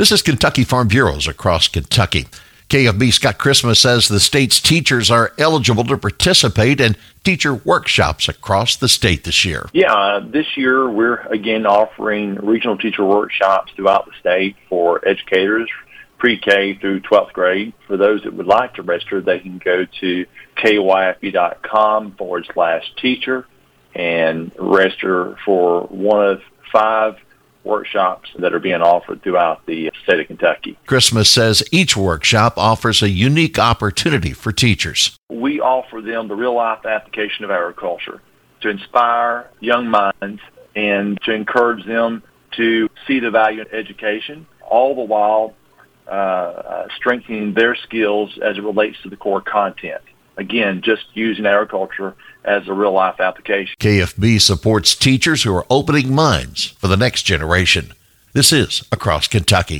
This is Kentucky Farm Bureaus across Kentucky. KFB Scott Christmas says the state's teachers are eligible to participate in teacher workshops across the state this year. Yeah, uh, this year we're again offering regional teacher workshops throughout the state for educators pre-K through 12th grade. For those that would like to register, they can go to kyfb.com forward slash teacher and register for one of five workshops that are being offered throughout the state of Kentucky. Christmas says each workshop offers a unique opportunity for teachers. We offer them the real life application of agriculture to inspire young minds and to encourage them to see the value in education, all the while uh, uh, strengthening their skills as it relates to the core content. Again, just using agriculture as a real life application. KFB supports teachers who are opening minds for the next generation. This is Across Kentucky.